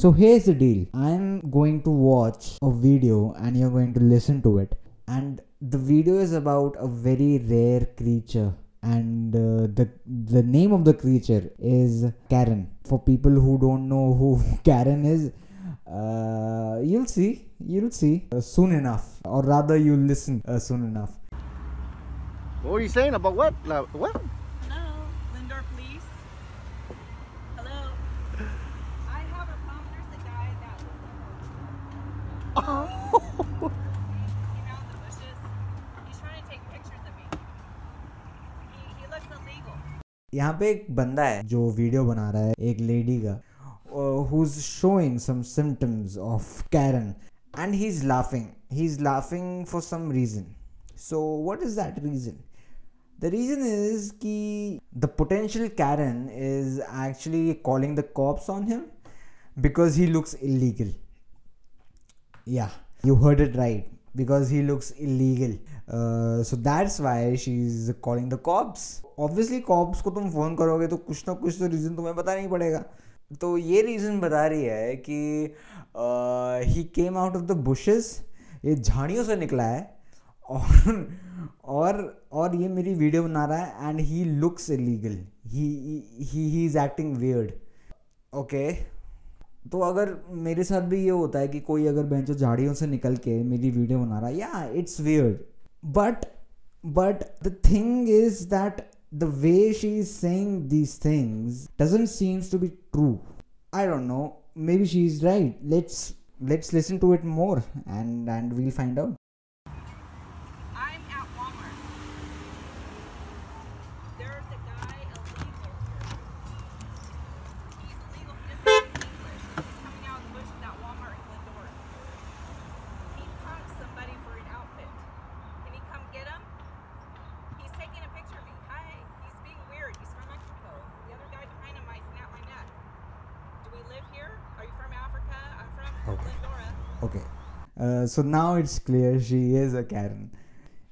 So here's the deal. I'm going to watch a video and you're going to listen to it. And the video is about a very rare creature and uh, the the name of the creature is Karen. For people who don't know who Karen is, uh, you'll see, you'll see uh, soon enough, or rather, you'll listen uh, soon enough. What were you saying about what? What? यहाँ पे एक बंदा है जो video बना रहा है, एक लेडी का who is showing some symptoms of Karen and he is laughing he is laughing for some reason so what is that reason the reason is कि the potential Karen is actually calling the cops on him because he looks illegal या you heard it right Because he looks illegal. Uh, so that's why she's calling the cops. Obviously cops को तुम phone करोगे तो कुछ ना कुछ तो reason तुम्हें बताना ही पड़ेगा तो ये रीज़न बता रही है कि he came out of the bushes ये झाड़ियों से निकला है और और और ये मेरी वीडियो बना रहा है and he looks illegal he he is acting weird okay तो अगर मेरे साथ भी ये होता है कि कोई अगर बेंचो झाड़ियों से निकल के मेरी वीडियो बना रहा है, या it's weird but but the thing is that the way she is saying these things doesn't seems to be true I don't know maybe she is right let's let's listen to it more and and we'll find out Okay. Glendora. Okay. Uh, so now it's clear she is a Karen.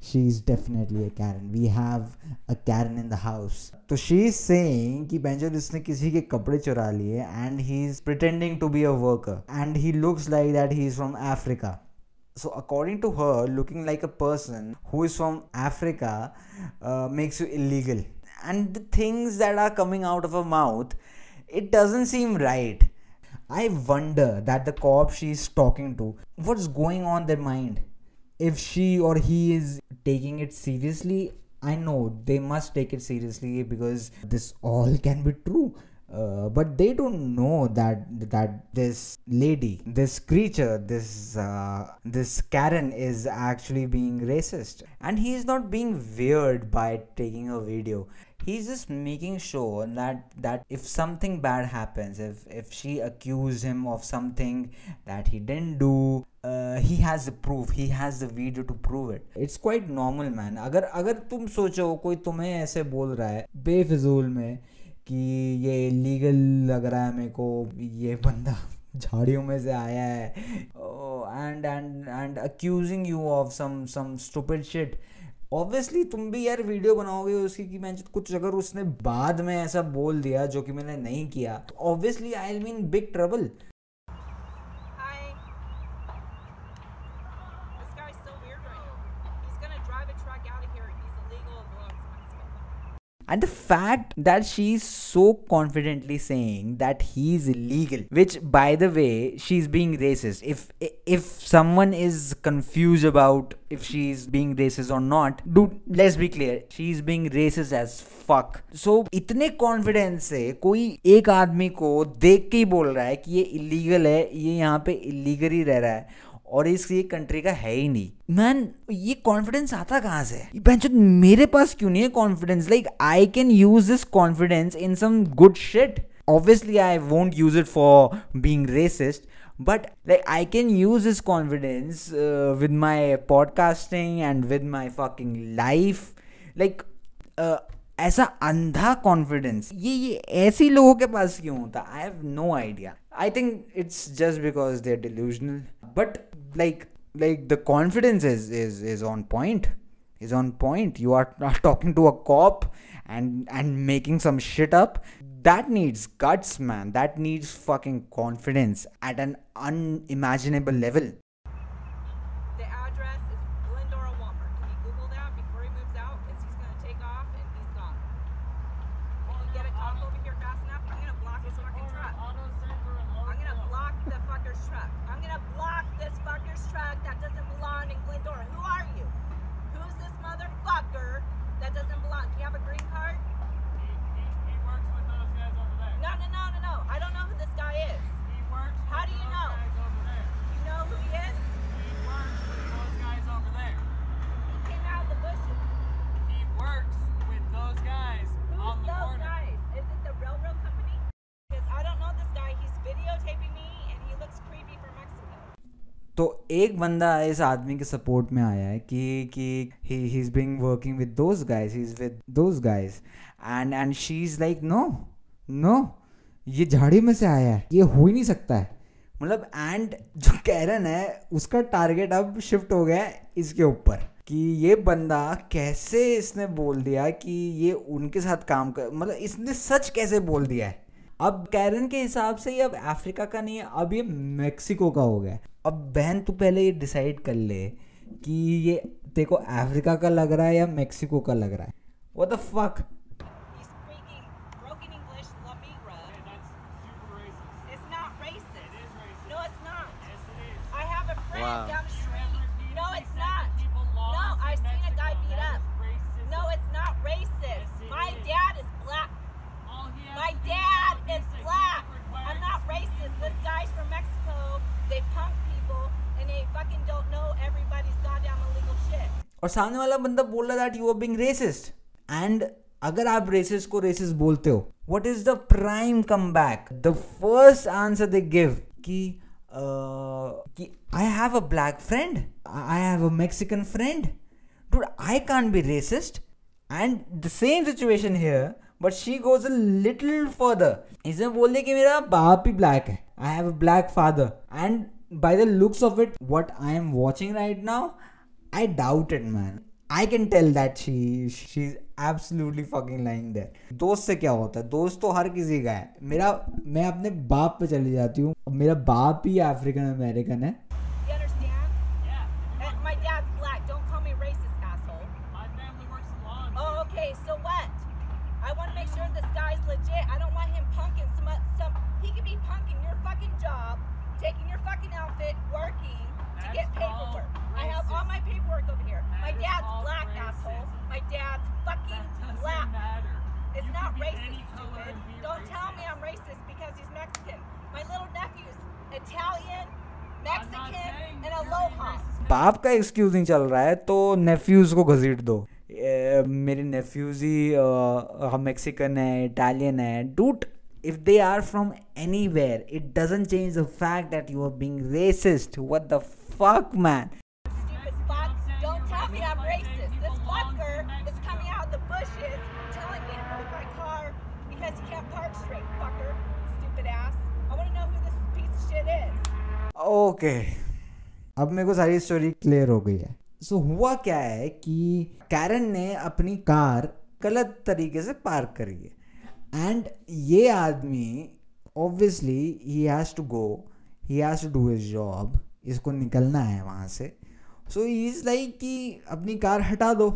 She's definitely a Karen. We have a Karen in the house. So she's saying कि Berger इसने किसी के कपड़े चुरा लिए and he's pretending to be a worker and he looks like that he's from Africa. So according to her, looking like a person who is from Africa uh, makes you illegal. And the things that are coming out of her mouth, it doesn't seem right. I wonder that the cop she's talking to, what's going on their mind? If she or he is taking it seriously, I know they must take it seriously because this all can be true. Uh, but they don't know that that this lady, this creature, this uh, this Karen is actually being racist, and he is not being weird by taking a video he's just making sure that that if something bad happens if if she accused him of something that he didn't do uh, he has the proof he has the video to prove it it's quite normal man अगर अगर तुम सोचो कोई तुम्हें ऐसे बोल रहा है बेफिजूल में कि ये लीगल लग रहा है मेरे को ये बंदा झाड़ियों में से आया है and and and accusing you of some some stupid shit obviously तुम भी यार वीडियो बनाओगे उसकी कि मैं कुछ अगर उसने बाद में ऐसा बोल दिया जो कि मैंने नहीं किया तो obviously I mean big trouble Hi. This guy's so weird right now. He's gonna drive a truck out of here. He's illegal and belongs to Mexico. And the fact that she's so confidently saying that he's illegal, which by the way, she's being racist. If if someone is confused about if she's being racist or not, dude, let's be clear, she's being racist as fuck. So इतने confidence से कोई एक आदमी को देख के ही बोल रहा है कि ये इलीगल है ये यहाँ पे इलीगल ही रह रहा है और इस ये कंट्री का है ही नहीं। मैन ये कॉन्फिडेंस आता कहाँ से? बेंचो मेरे पास क्यों नहीं है confidence like I can use this confidence in some good shit obviously i won't use it for being racist but like i can use this confidence uh, with my podcasting and with my life. Like uh, ऐसा अंधा confidence ये ये ऐसे लोगों के पास क्यों होता? I have no idea I think it's just because they are delusional but like like the confidence is is is on point is on point. You are not talking to a cop and and making some shit up. That needs guts man. That needs fucking confidence at an unimaginable level. Get a cop over here fast enough, I'm gonna block his fucking truck. To block the fucker's truck. I'm to block this fucker's truck that doesn't belong in Glendora. Who are you? Who's this motherfucker that doesn't belong? Do you have a green card? He he works with those guys over there. No, no, no, no, no. I don't know who this तो एक बंदा इस आदमी के support में आया है कि कि he is being working with those guys he is with those guys and and she is like no no ये झाड़ी में से आया है, ये हो ही नहीं सकता है. मतलब एंड जो कैरन है, उसका टारगेट अब शिफ्ट हो गया है इसके ऊपर कि ये बंदा कैसे इसने बोल दिया कि ये उनके साथ काम कर मतलब इसने सच कैसे बोल दिया है? अब कैरन के हिसाब से ये अब अफ्रीका का नहीं है, अब ये मेक्सिको का हो गया। अब बहन, तू पहले ये डिसाइड कर ले कि ये तेरे को अफ्रीका का लग रहा है या मेक्सिको का लग रहा है। वो the fuck He's speaking broken English, La Migra. It's not racist. No, it's not. I have a friend Wow. down the street. No, it's not. No, I've seen a guy beat up. No, it's not racist. My dad is black. My dad is black. I'm not racist. This guy's from Mexico. They punk people and they fucking don't know everybody's goddamn illegal shit. और सामने वाला बंदा बोल रहा that you are being racist and अगर आप racist को racist बोलते हो what is the prime comeback the first answer they give कि कि I have a black friend I have a Mexican friend dude, i can't be racist. And the same situation here, but she goes a little further. इसने बोल दिया कि मेरा बाप ही black है. I have a black father and by the looks of it what I am watching right now doubt it man I can tell that she she is absolutely fucking lying there दोस्त से क्या होता है दोस्त तो हर किसी का है मेरा मैं अपने बाप पे चली जाती हूँ मेरा बाप ही अफ्रीकन अमेरिकन है You understand? Uh, my dad's black. Don't call me racist, asshole. Oh, okay. So what? I want to make sure this guy's legit. I don't want him punking some. some he could be punking your fucking job, taking your fucking outfit, working to get That's all paperwork. I have all my paperwork over here. my That is dad's all black, racist. asshole. My dad's fucking Doesn't black. matter. It's You not could be racist, any color stupid. and be Don't tell me racist. I'm racist because he's Mexican. My little nephew's Italian, Mexican, saying and you're being Aloha. racist. बाप का excuse नहीं चल रहा है तो nephews को घसीट दो ए, मेरे नेफ्यूज ही मैक्सिकन है इटालियन है dude if they are from anywhere it doesn't change the fact that you are being racist what fuck man Stupid fuck. Don't tell me I'm racist. This fucker is coming out of the bushes telling me to move my car because he can't park straight, fucker. Stupid ass. I want to know who this piece of shit is. Okay अब मेरे को सारी story clear हो गई है सो so, हुआ क्या है कि कैरन ने अपनी कार गलत तरीके से पार्क करी है एंड ये आदमी obviously he has to go he has to do his job इसको निकलना है वहाँ से। सो इज़ लाइक कि अपनी कार हटा दो।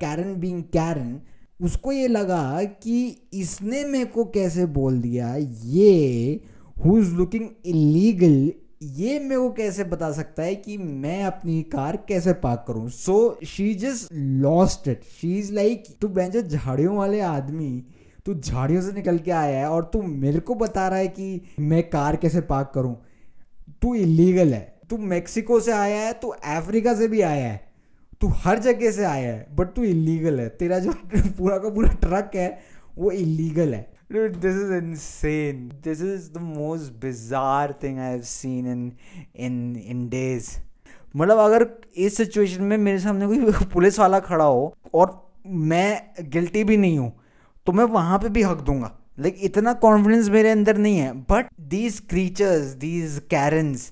कैरन बींग कैरन उसको ये लगा कि इसने मेरे को कैसे बोल दिया? ये हु इज़ लुकिंग इलीगल ये मेरे को कैसे बता सकता है कि मैं अपनी कार कैसे पार्क करूँ? So she just lost it she is like तू बेंचो झाड़ियों वाले आदमी, तू झाड़ियों से निकल के आया है और तू मेरे को बता रहा है कि मैं कार कैसे पार्क करूँ? तू इलीगल है। तू मेक्सिको से आया है तू अफ्रीका से भी आया है तू हर जगह से आया है बट तू इलीगल है तेरा जो पूरा का पूरा ट्रक है वो इलीगल है Dude, this is insane. This is the most bizarre thing I have seen in in in. मतलब अगर इस सिचुएशन में मेरे सामने कोई पुलिस वाला खड़ा हो और मैं गिल्टी भी नहीं हूँ तो मैं वहाँ पे भी हक दूँगा लाइक like, इतना कॉन्फिडेंस मेरे अंदर नहीं है but these creatures these Karens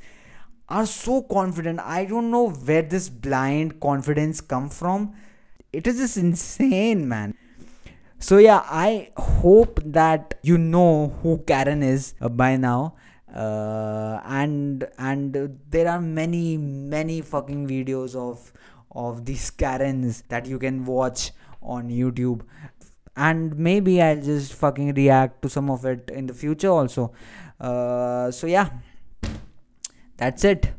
are so confident. I don't know where this blind confidence come from. It is just insane, man. so yeah i hope that you know who karen is uh, by now uh, and and there are many many fucking videos of of these karens that you can watch on youtube and maybe i'll just fucking react to some of it in the future also uh, so yeah that's it